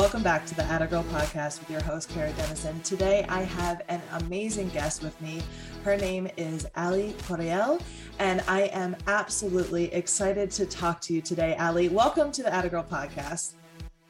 Welcome back to the Atta Girl podcast with your host, Kara Dennison. Today, I have an amazing guest with me. Her name is Allie Correal, and I am absolutely excited to talk to you today, Allie. Welcome to the Atta Girl podcast.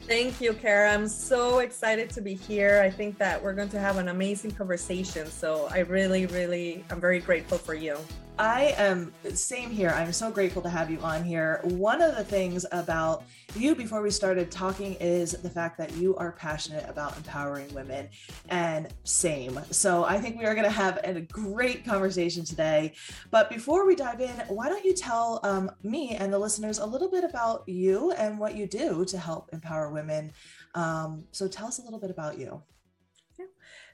Thank you, Kara. I'm so excited to be here. I think that we're going to have an amazing conversation. So I really, really, I'm very grateful for you. I am same here. I'm so grateful to have you on here. One of the things about you before we started talking is the fact that you are passionate about empowering women and same. So I think we are going to have a great conversation today. But before we dive in, why don't you tell um, me and the listeners a little bit about you and what you do to help empower women? Um, so tell us a little bit about you.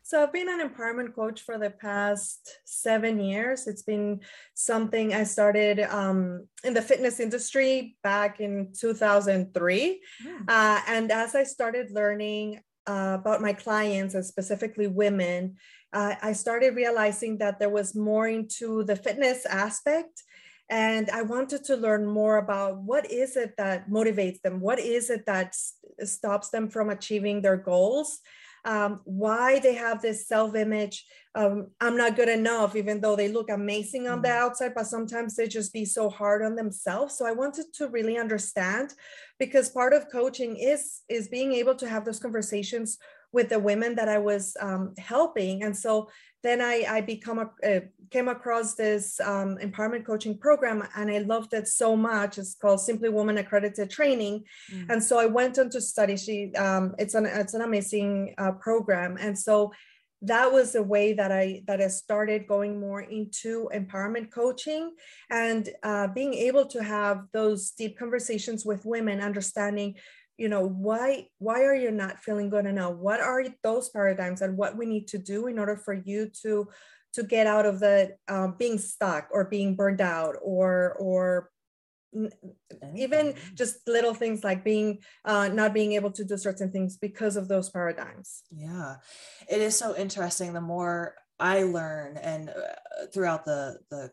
So I've been an empowerment coach for the past seven years. It's been something I started um, in the fitness industry back in 2003. Yeah. Uh, and as I started learning uh, about my clients and specifically women, uh, I started realizing that there was more into the fitness aspect and i wanted to learn more about what is it that motivates them what is it that stops them from achieving their goals um, why they have this self-image um, i'm not good enough even though they look amazing on the mm-hmm. outside but sometimes they just be so hard on themselves so i wanted to really understand because part of coaching is is being able to have those conversations with the women that i was um, helping and so then I, I become a, uh, came across this um, empowerment coaching program and I loved it so much. It's called Simply Woman Accredited Training, mm. and so I went on to study. She um, it's an it's an amazing uh, program, and so that was the way that I that I started going more into empowerment coaching and uh, being able to have those deep conversations with women, understanding you know why why are you not feeling good enough? What are those paradigms and what we need to do in order for you to to get out of the um, being stuck or being burned out or or even just little things like being uh, not being able to do certain things because of those paradigms. Yeah. It is so interesting. The more i learn and uh, throughout the the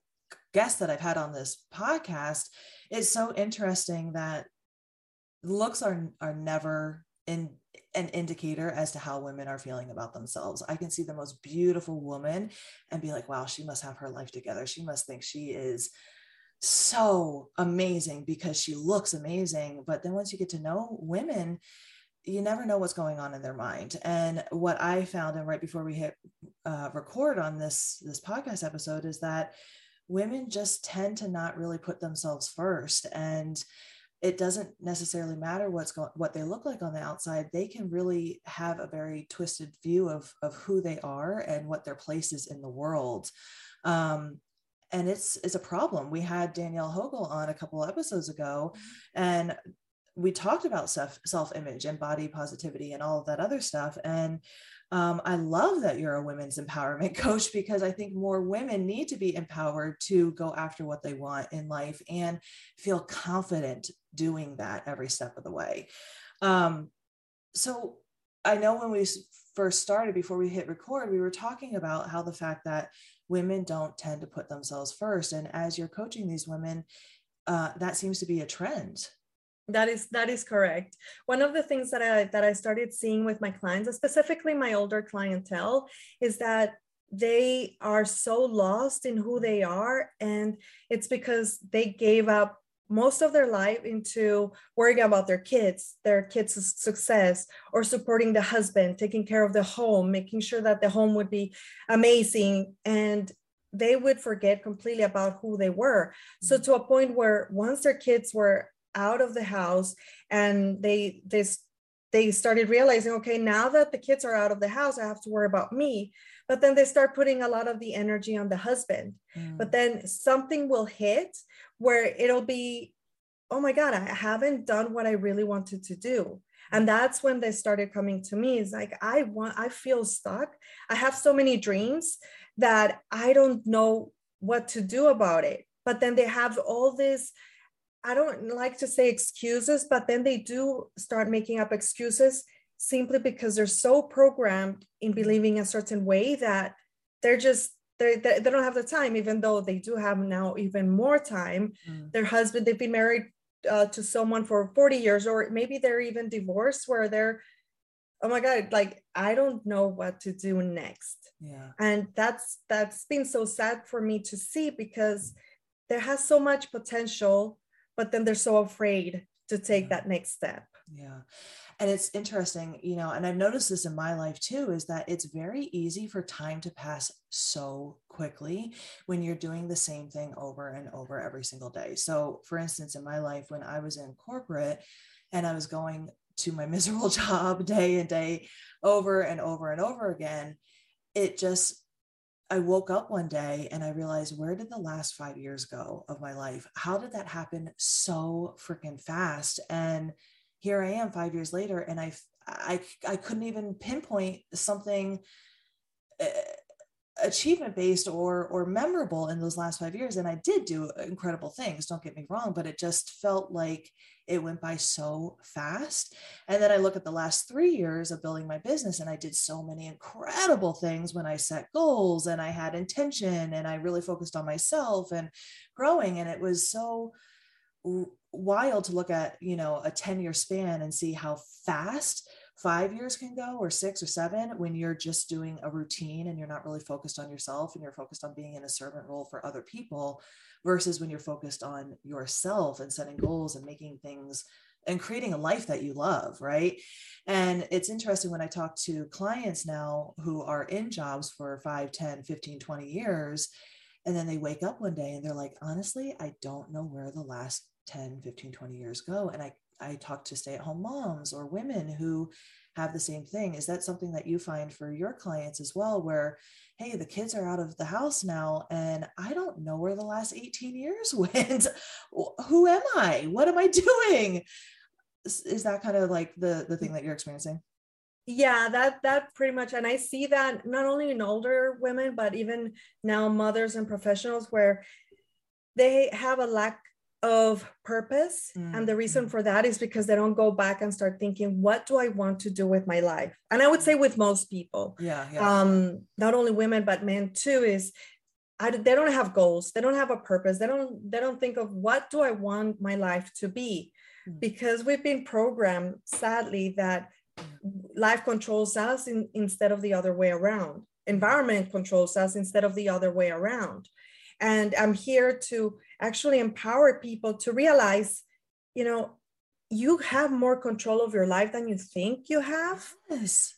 guests that i've had on this podcast it's so interesting that looks are are never in an indicator as to how women are feeling about themselves. I can see the most beautiful woman and be like, wow, she must have her life together. She must think she is so amazing because she looks amazing. But then once you get to know women, you never know what's going on in their mind. And what I found, and right before we hit uh, record on this this podcast episode, is that women just tend to not really put themselves first and it doesn't necessarily matter what's going what they look like on the outside they can really have a very twisted view of of who they are and what their place is in the world. Um, and it's it's a problem. We had danielle hogel on a couple episodes ago and we talked about self self image and body positivity and all of that other stuff and um, I love that you're a women's empowerment coach because I think more women need to be empowered to go after what they want in life and feel confident doing that every step of the way. Um, so I know when we first started, before we hit record, we were talking about how the fact that women don't tend to put themselves first. And as you're coaching these women, uh, that seems to be a trend that is that is correct. One of the things that i that i started seeing with my clients specifically my older clientele is that they are so lost in who they are and it's because they gave up most of their life into worrying about their kids their kids success or supporting the husband taking care of the home making sure that the home would be amazing and they would forget completely about who they were. So mm-hmm. to a point where once their kids were out of the house and they this they started realizing okay now that the kids are out of the house i have to worry about me. But then they start putting a lot of the energy on the husband. Mm. but then something will hit where it'll be oh my god i haven't done what i really wanted to do. And that's when they started coming to me. It's like i want i feel stuck. I have so many dreams that i don't know what to do about it. But then they have all this I don't like to say excuses, but then they do start making up excuses simply because they're so programmed in believing a certain way that they're just they they don't have the time, even though they do have now even more time. Mm. Their husband, they've been married uh, to someone for 40 years, or maybe they're even divorced where they're oh my god like i don't know what to do next yeah and that's that's been so sad for me to see because there has so much potential but then they're so afraid to take that next step. Yeah. And it's interesting you know and i've noticed this in my life too is that it's very easy for time to pass so quickly when you're doing the same thing over and over every single day. So for instance in my life when i was in corporate and i was going to my miserable job day and day over and over and over again it just I woke up one day and I realized where did the last five years go of my life? How did that happen so freaking fast? And here I am five years later, and I I I couldn't even pinpoint something uh, achievement based or or memorable in those last five years. And I did do incredible things. Don't get me wrong, but it just felt like it went by so fast. And then I look at the last three years of building my business, and I did so many incredible things when I set goals and I had intention and I really focused on myself and growing. And it was so wild to look at you know a 10 year span and see how fast five years can go or six or seven when you're just doing a routine and you're not really focused on yourself and you're focused on being in a servant role for other people versus when you're focused on yourself and setting goals and making things and creating a life that you love right and it's interesting when i talk to clients now who are in jobs for 5 10 15 20 years and then they wake up one day and they're like honestly i don't know where the last 10 15 20 years go. and i i talk to stay at home moms or women who have the same thing. Is that something that you find for your clients as well where hey the kids are out of the house now and i don't know where the last 18 years went. Who am i? What am i doing? Is that kind of like the the thing that you're experiencing? Yeah that that pretty much and i see that not only in older women but even now mothers and professionals where they have a lack of purpose. Mm-hmm. And the reason mm. for that is because they don't go back and start thinking, what do I want to do with my life? And I would say with most people, yeah, yeah. Um, not only women, but men too, is I, they don't have goals. They don't have a purpose. They don't, they don't think of what do I want my life to be? Mm-hmm. Because we've been programmed, sadly, that life controls us in, instead of the other way around. Environment controls us instead of the other way around. And I'm here to actually empower people to realize, you know, you have more control of your life than you think you have. Yes.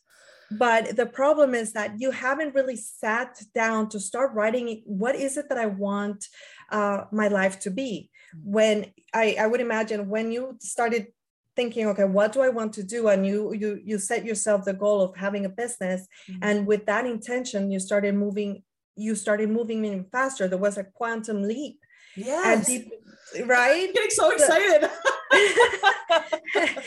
But the problem is that you haven't really sat down to start writing what is it that I want uh, my life to be. Mm-hmm. When I, I would imagine when you started thinking okay what do i want to do and you you you set yourself the goal of having a business mm-hmm. and with that intention you started moving you started moving even faster there was a quantum leap Yes. And people, right? I'm getting so excited.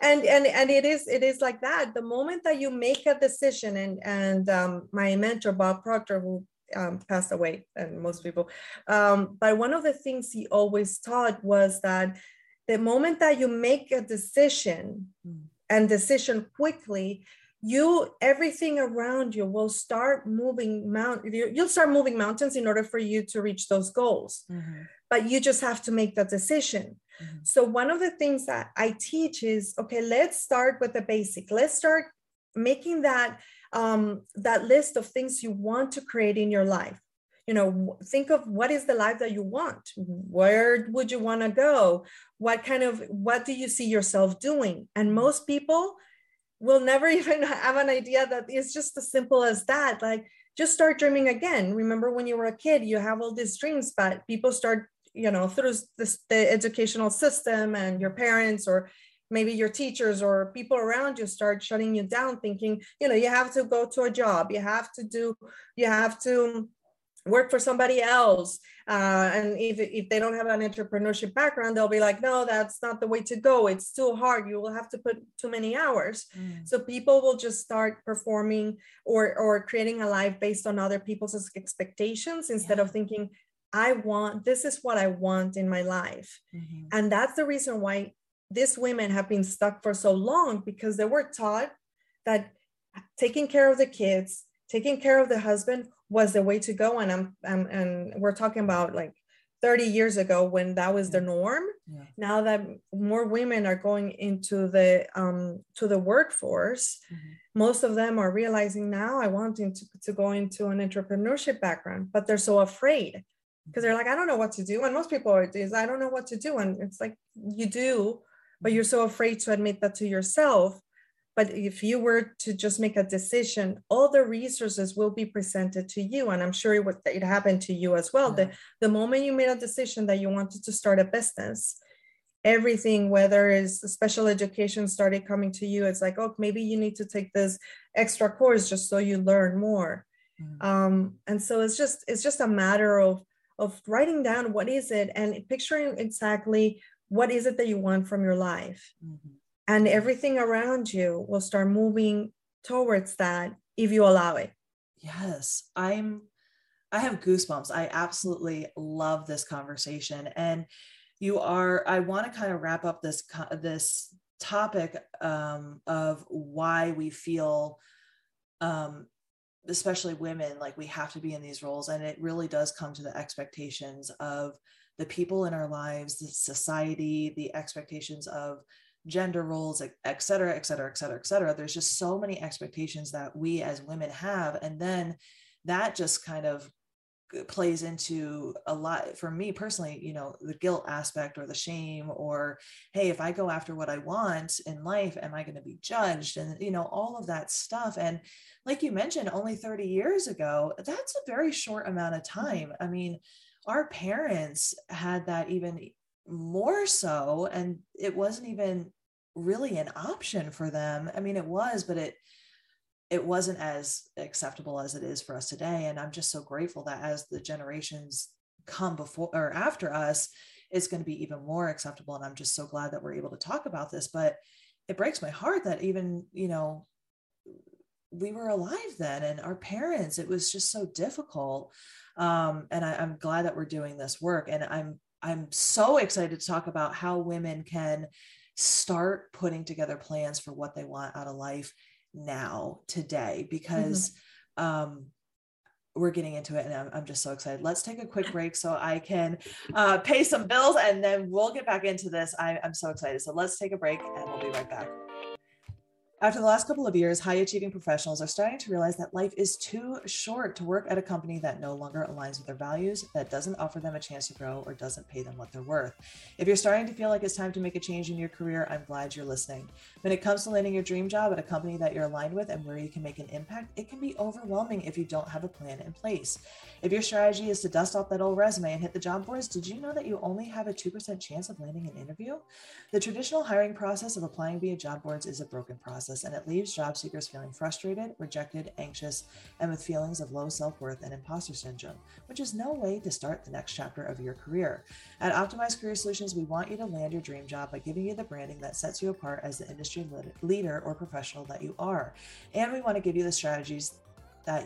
and and and it is it is like that. The moment that you make a decision, and and um, my mentor Bob Proctor, who um, passed away, and most people, um, but one of the things he always taught was that the moment that you make a decision mm. and decision quickly, you everything around you will start moving mount you'll start moving mountains in order for you to reach those goals. Mm-hmm. but you just have to make that decision. Mm-hmm. so one of the things that i teach is okay let's start with the basic. Let's start making that um, that list of things you want to create in your life. You know think of what is the life that you want. Where would you want to go? What kind of what do you see yourself doing? And most people will never even have an idea that it's just as simple as that. Like, just start dreaming again. Remember when you were a kid, you have all these dreams, but people start, you know, through this, the educational system and your parents or maybe your teachers or people around you start shutting you down thinking you know you have to go to a job you have to do you have to work for somebody else uh, and if, if they don't have an entrepreneurship background they'll be like no that's not the way to go it's too hard you will have to put too many hours mm. so people will just start performing or or creating a life based on other people's expectations instead yeah. of thinking i want this is what i want in my life mm-hmm. and that's the reason why these women have been stuck for so long because they were taught that taking care of the kids taking care of the husband was the way to go. And I'm, I'm and we're talking about like 30 years ago when that was the norm. Yeah. now that more women are going into the um, to the workforce mm-hmm. most of them are realizing now i want to, to go into an entrepreneurship background but they're so afraid because they're like i don't know what to do. And most people are is i don't know what to do. And it's like you do but you're so afraid to admit that to yourself but if you were to just make a decision, all the resources will be presented to you. And I'm sure it, would, it happened to you as well. Yeah. The, the moment you made a decision that you wanted to start a business, everything, whether it's special education started coming to you, it's like, oh, maybe you need to take this extra course just so you learn more. Mm-hmm. Um, and so it's just it's just a matter of of writing down what is it and picturing exactly what is it that you want from your life. Mm-hmm and everything around you will start moving towards that if you allow it. Yes i'm i have goosebumps. I absolutely love this conversation. And you are i want to kind of wrap up this this topic um, of why we feel um, especially women like we have to be in these roles. And it really does come to the expectations of the people in our lives the society the expectations of gender roles, et cetera, et cetera, et cetera, et cetera. There's just so many expectations that we as women have. And then that just kind of plays into a lot for me personally you know the guilt aspect or the shame or hey if i go after what i want in life am i going to be judged and you know all of that stuff and like you mentioned only 30 years ago that's a very short amount of mm-hmm. time i mean our parents had that even more so and it wasn't even really an option for them. I mean, it was, but it it wasn't as acceptable as it is for us today. And I'm just so grateful that as the generations come before or after us, it's going to be even more acceptable. And I'm just so glad that we're able to talk about this. But it breaks my heart that even, you know, we were alive then and our parents, it was just so difficult. Um, and I, I'm glad that we're doing this work. And I'm I'm so excited to talk about how women can start putting together plans for what they want out of life now today because mm-hmm. um, we're getting into it and I'm, I'm, just so excited. Let's take a quick break so i can uh, pay some bills and then we'll get back into this. I, i'm so excited. So let's take a break and we'll be right back after the last couple of years, high achieving professionals are starting to realize that life is too short to work at a company that no longer aligns with their values, that doesn't offer them a chance to grow, or doesn't pay them what they're worth. If you're starting to feel like it's time to make a change in your career, I'm glad you're listening. When it comes to landing your dream job at a company that you're aligned with and where you can make an impact, it can be overwhelming if you don't have a plan in place. If your strategy is to dust off that old resume and hit the job boards, did you know that you only have a 2% chance of landing an interview? The traditional hiring process of applying via job boards is a broken process process, and it leaves job seekers feeling frustrated, rejected, anxious, and with feelings of low self worth and imposter syndrome, which is no way to start the next chapter of your career. At Optimized Career Solutions, we want you to land your dream job by giving you the branding that sets you apart as the industry leader or professional that you are. And we want to give you the strategies that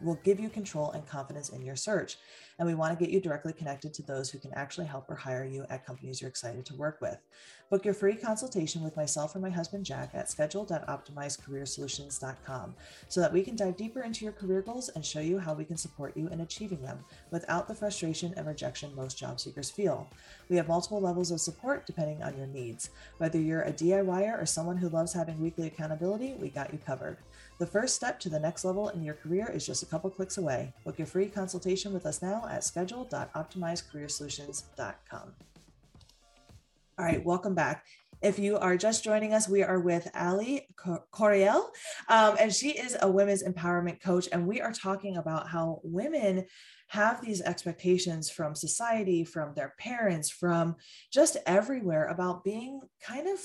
will give you control and confidence in your search. And we want to get you directly connected to those who can actually help or hire you at companies you're excited to work with. Book your free consultation with myself or my husband Jack at schedule.optimizecareersolutions.com so that we can dive deeper into your career goals and show you how we can support you in achieving them without the frustration and rejection most job seekers feel. We have multiple levels of support depending on your needs. Whether you're a DIYer or someone who loves having weekly accountability, we got you covered. The first step to the next level in your career is just a couple clicks away. Book your free consultation with us now at schedule.optimizecareersolutions.com. All right, welcome back. If you are just joining us, we are with Allie Correal, um, and she is a women's empowerment coach. And we are talking about how women have these expectations from society, from their parents, from just everywhere about being kind of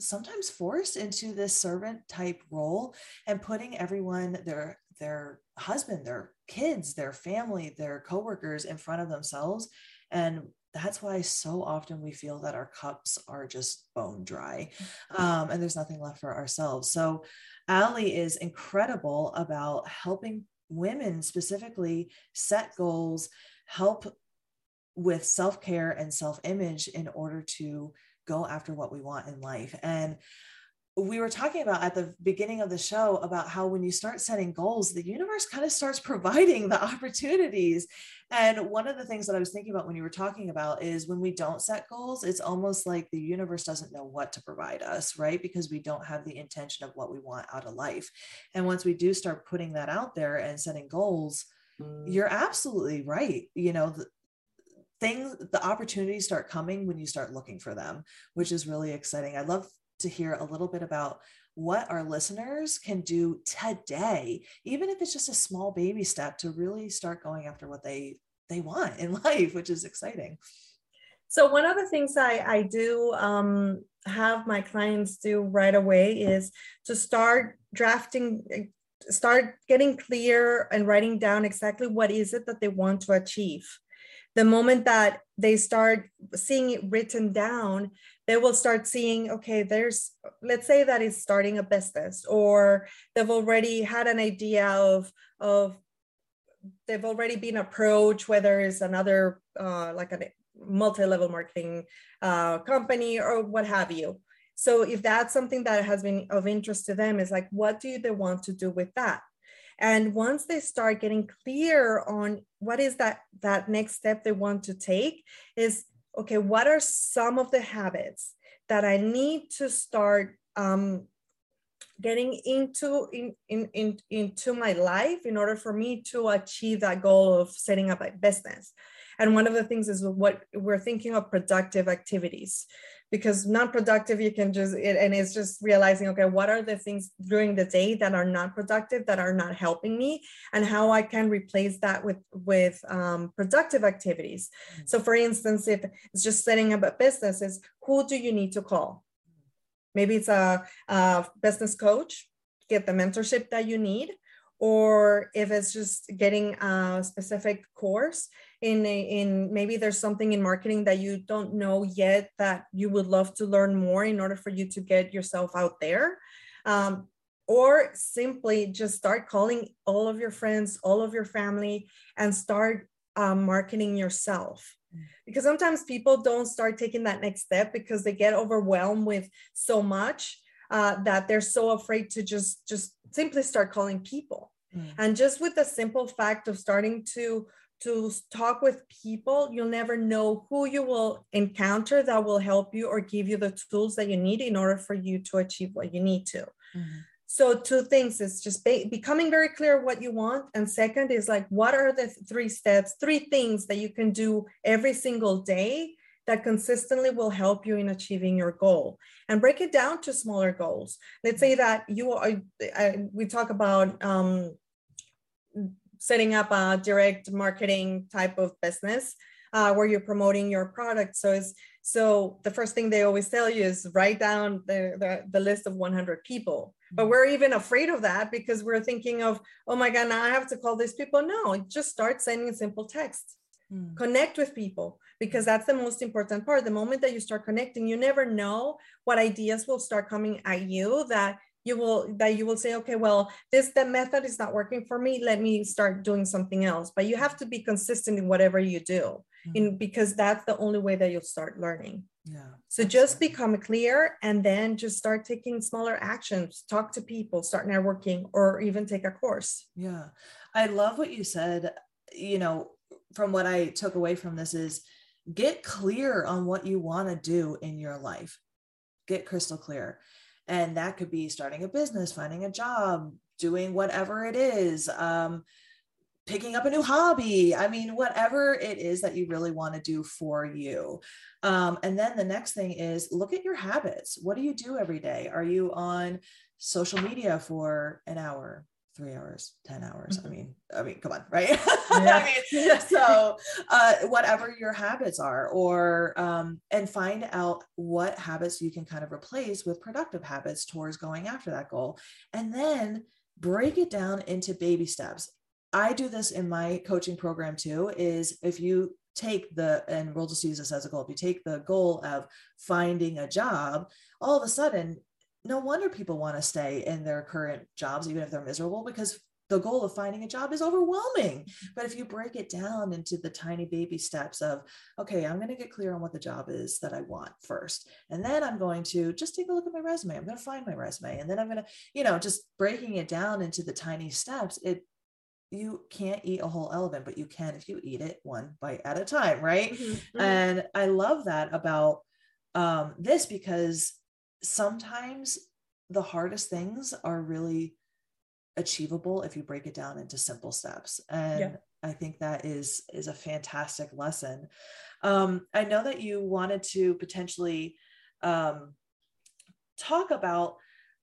sometimes forced into this servant type role and putting everyone their their husband their kids their family their coworkers in front of themselves. And that's why so often we feel that our cups are just bone dry um, and there's nothing left for ourselves. So allie is incredible about helping women specifically set goals help with self-care and self-image in order to go after what we want in life. And we were talking about at the beginning of the show about how when you start setting goals, the universe kind of starts providing the opportunities. And one of the things that I was thinking about when you were talking about is when we don't set goals, it's almost like the universe doesn't know what to provide us, right? Because we don't have the intention of what we want out of life. And once we do start putting that out there and setting goals, mm. you're absolutely right. You know, the, things the opportunities start coming when you start looking for them which is really exciting. I love to hear a little bit about what our listeners can do today even if it's just a small baby step to really start going after what they they want in life which is exciting. So one of the things i i do um, have my clients do right away is to start drafting start getting clear and writing down exactly what is it that they want to achieve the moment that they start seeing it written down they will start seeing okay there's let's say that is starting a business or they've already had an idea of of they've already been approached whether it's another uh, like a multi-level marketing uh, company or what have you. So if that's something that has been of interest to them is like what do they want to do with that and once they start getting clear on what is that that next step they want to take is okay, what are some of the habits that I need to start um, getting into in, in, in, into my life in order for me to achieve that goal of setting up a business. And one of the things is what we're thinking of productive activities because non-productive you can just it, and it's just realizing okay what are the things during the day that are not productive that are not helping me and how i can replace that with with um, productive activities mm-hmm. so for instance if it's just setting up a business is who do you need to call maybe it's a, a business coach get the mentorship that you need or if it's just getting a specific course in a, in maybe there's something in marketing that you don't know yet that you would love to learn more in order for you to get yourself out there. Um, or simply just start calling all of your friends all of your family and start um, marketing yourself. Because sometimes people don't start taking that next step because they get overwhelmed with so much uh, that they're so afraid to just just simply start calling people. Mm. and just with the simple fact of starting to to talk with people you'll never know who you will encounter that will help you or give you the tools that you need in order for you to achieve what you need to. Mm-hmm. so two things is just be- becoming very clear what you want and second is like what are the three steps three things that you can do every single day that consistently will help you in achieving your goal? And break it down to smaller goals. Let's say that you are I, we talk about um, setting up a direct marketing type of business uh, where you're promoting your product so it's so the first thing they always tell you is write down the, the, the list of 100 people but mm-hmm. we're even afraid of that because we're thinking of oh my god now i have to call these people no just start sending simple text mm. connect with people because that's the most important part. The moment that you start connecting, you never know what ideas will start coming at you that you will that you will say okay well this the method is not working for me let me start doing something else but you have to be consistent in whatever you do mm-hmm. in because that's the only way that you'll start learning yeah so just become clear and then just start taking smaller actions talk to people start networking or even take a course yeah i love what you said you know from what i took away from this is get clear on what you want to do in your life. Get crystal clear. And that could be starting a business, finding a job, doing whatever it is, um, picking up a new hobby. I mean, whatever it is that you really want to do for you. Um, and then the next thing is look at your habits. What do you do every day? Are you on social media for an hour, three hours, 10 hours. Mm-hmm. I mean, I mean, come on, right? Yeah. I mean, so uh, whatever your habits are, or um, and find out what habits you can kind of replace with productive habits towards going after that goal. And then break it down into baby steps. I do this in my coaching program too, is if you take the and we'll just use this as a goal if you take the goal of finding a job all of a sudden no wonder people want to stay in their current jobs, even if they're miserable, because the goal of finding a job is overwhelming. But if you break it down into the tiny baby steps of, okay, I'm going to get clear on what the job is that I want first. And then I'm going to just take a look at my resume. I'm going to find my resume. And then I'm going to, you know, just breaking it down into the tiny steps, it you can't eat a whole elephant, but you can if you eat it one bite at a time, right? Mm-hmm. mm-hmm. And I love that about um, this because sometimes the hardest things are really achievable if you break it down into simple steps. And yeah. i think that is is a fantastic lesson. Um, i know that you wanted to potentially um, talk about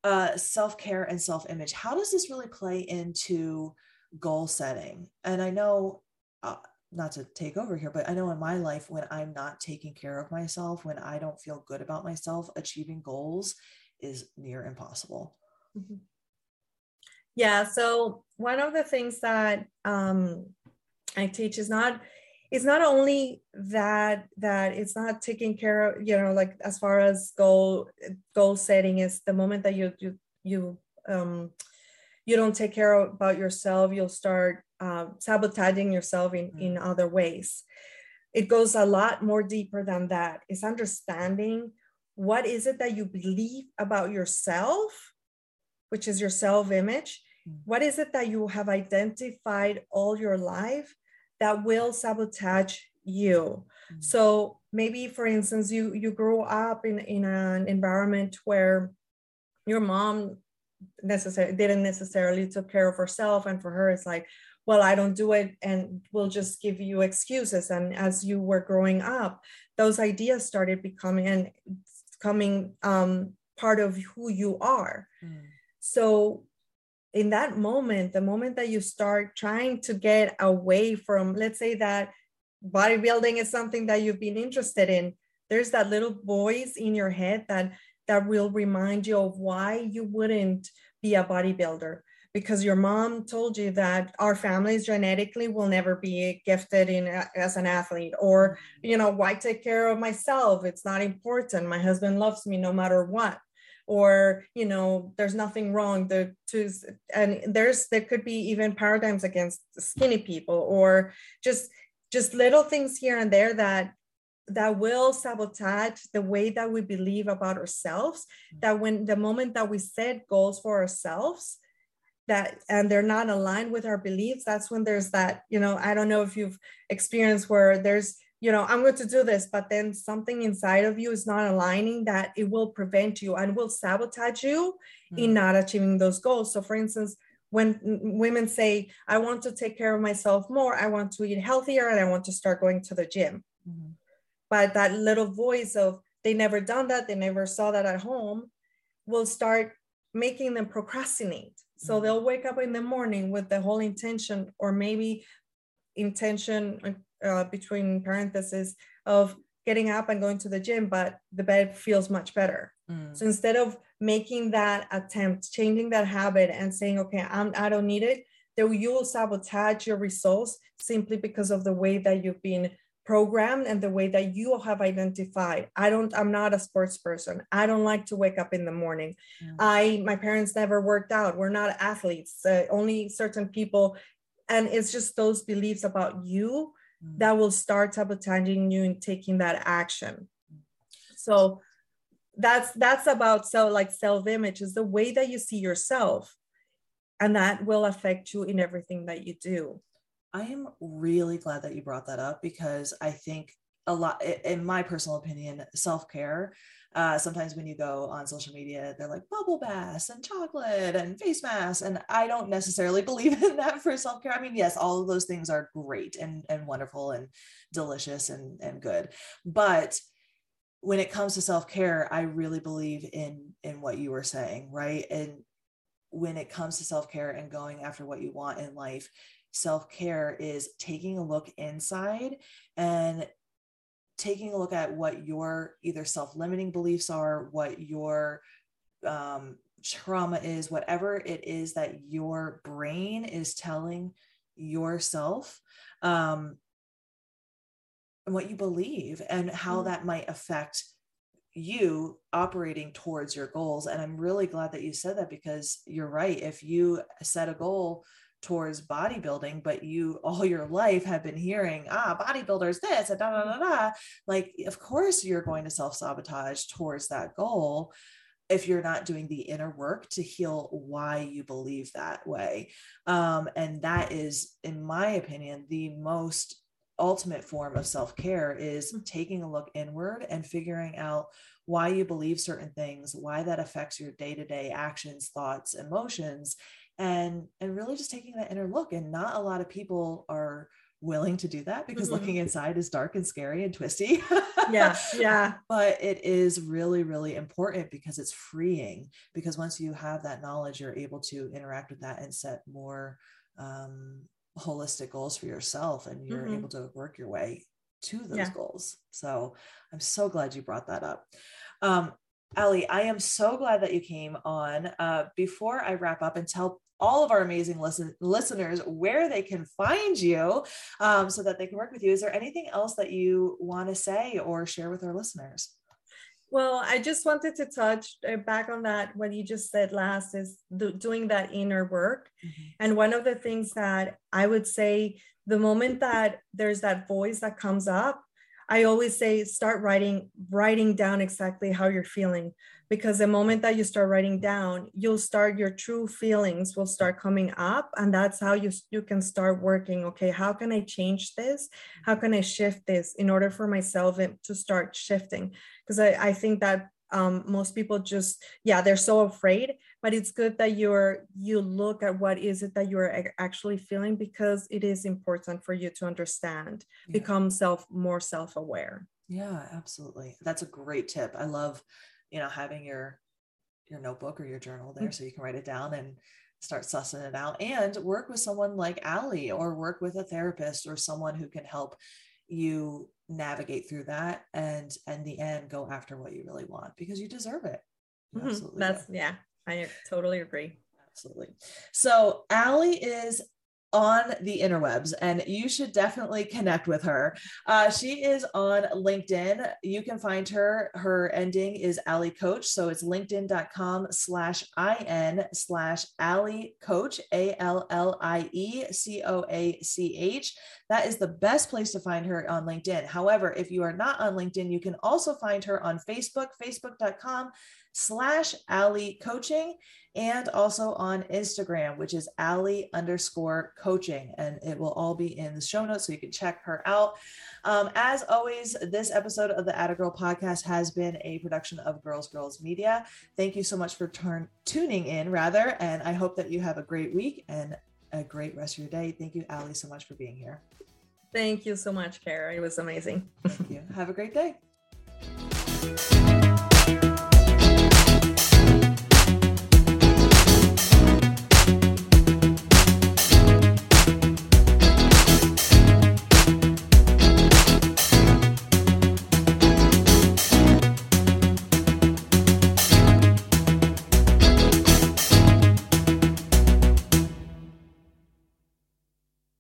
uh, self-care and self-image. How does this really play into goal setting? And i know uh, not to take over here but i know in my life when i'm not taking care of myself when i don't feel good about myself achieving goals is near impossible mm-hmm. Yeah. So one of the things that um, I teach is not it's not only that that it's not taking care of you know like as far as goal goal setting is the moment that you you you um you don't take care about yourself you'll start uh, sabotaging yourself in in mm. other ways it goes a lot more deeper than that it's understanding what is it that you believe about yourself which is your self image. Mm. What is it that you have identified all your life that will sabotage you? Mm. So maybe, for instance, you you grew up in in an environment where your mom necessarily didn't necessarily took care of herself, and for her, it's like, well, I don't do it, and we'll just give you excuses. And as you were growing up, those ideas started becoming and coming um, part of who you are. Mm. So in that moment, the moment that you start trying to get away from, let's say that bodybuilding is something that you've been interested in, there's that little voice in your head that that will remind you of why you wouldn't be a bodybuilder. Because your mom told you that our families genetically will never be gifted in as an athlete or you know why take care of myself? It's not important. My husband loves me no matter what. Or you know there's nothing wrong. The to and there's there could be even paradigms against skinny people or just just little things here and there that that will sabotage the way that we believe about ourselves that when the moment that we set goals for ourselves that and they're not aligned with our beliefs that's when there's that you know i don't know if you've experienced where there's you know, I'm going to do this, but then something inside of you is not aligning that it will prevent you and will sabotage you mm. in not achieving those goals. So, for instance, when women say, I want to take care of myself more, I want to eat healthier, and I want to start going to the gym. Mm-hmm. But that little voice of, they never done that, they never saw that at home, will start making them procrastinate. So mm-hmm. they'll wake up in the morning with the whole intention, or maybe intention uh, between parentheses of getting up and going to the gym, but the bed feels much better. Mm. So instead of making that attempt, changing that habit and saying, okay, I'm, I don't need it, then you will sabotage your results simply because of the way that you've been programmed and the way that you have identified i don't i'm not a sports person. I don't like to wake up in the morning. I my parents never worked out. We're not athletes. Uh, only certain people and it's just those beliefs about you mm. that will start sabotaging you and taking that action. So that's that's about so like self-image is the way that you see yourself and that will affect you in everything that you do i am really glad that you brought that up because i think a lot in my personal opinion self-care uh, sometimes when you go on social media, they're like bubble baths and chocolate and face masks. And I don't necessarily believe in that for self care. I mean, yes, all of those things are great and, and wonderful and delicious and, and good. But when it comes to self care, I really believe in in what you were saying, right? And when it comes to self care and going after what you want in life, self care is taking a look inside and taking a look at what your either self-limiting beliefs are what your um, trauma is whatever it is that your brain is telling yourself um, and what you believe and how mm-hmm. that might affect you operating towards your goals and i'm really glad that you said that because you're right if you set a goal towards bodybuilding, but you all your life have been hearing, ah, bodybuilders this and da da da da. Like, of course, you're going to self sabotage towards that goal if you're not doing the inner work to heal why you believe that way. Um, and that is, in my opinion, the most ultimate form of self care is mm. taking a look inward and figuring out why you believe certain things, why that affects your day to day actions, thoughts, emotions, and and really just taking that inner look. And not a lot of people are willing to do that because mm-hmm. looking inside is dark and scary and twisty. yeah, yeah. But it is really, really important because it's freeing. Because once you have that knowledge, you're able to interact with that and set more um, holistic goals for yourself, and you're mm-hmm. able to work your way to those yeah. goals. So I'm so glad you brought that up. Um, Allie, I am so glad that you came on. Uh, before I wrap up and tell all of our amazing listen- listeners where they can find you um, so that they can work with you, is there anything else that you want to say or share with our listeners? Well, I just wanted to touch uh, back on that. What you just said last is do, doing that inner work. Mm-hmm. And one of the things that I would say the moment that there's that voice that comes up, I always say start writing writing down exactly how you're feeling because the moment that you start writing down you'll start your true feelings will start coming up and that's how you you can start working okay how can I change this? How can I shift this in order for myself eh, to start shifting? Because I, I think that um, most people just yeah they're so afraid but it's good that you're you look at what is it that you're actually feeling because it is important for you to understand yeah. become self more self-aware yeah absolutely that's a great tip i love you know having your your notebook or your journal there mm-hmm. so you can write it down and start sussing it out and work with someone like Allie or work with a therapist or someone who can help you navigate through that and in the end go after what you really want because you deserve it. You mm-hmm. That's do. yeah, I totally agree. Absolutely. So Allie is on the interwebs and you should definitely connect with her. Uh, she is on LinkedIn. You can find her. Her ending is Allie Coach. So it's linkedin.com slash IN slash Allie Coach, A L L I E C O A C H. That is the best place to find her on LinkedIn. However, if you are not on LinkedIn, you can also find her on Facebook, facebook.com slash Allie Coaching and also on Instagram, which is Allie underscore coaching. And it will all be in the show notes so you can check her out. Um, as always, this episode of the Atta Girl podcast has been a production of Girls Girls Media. Thank you so much for turn, tuning in, rather. And I hope that you have a great week and a great rest of your day. Thank you, Allie, so much for being here. Thank you so much, Kara. It was amazing. Thank you. Have a great day.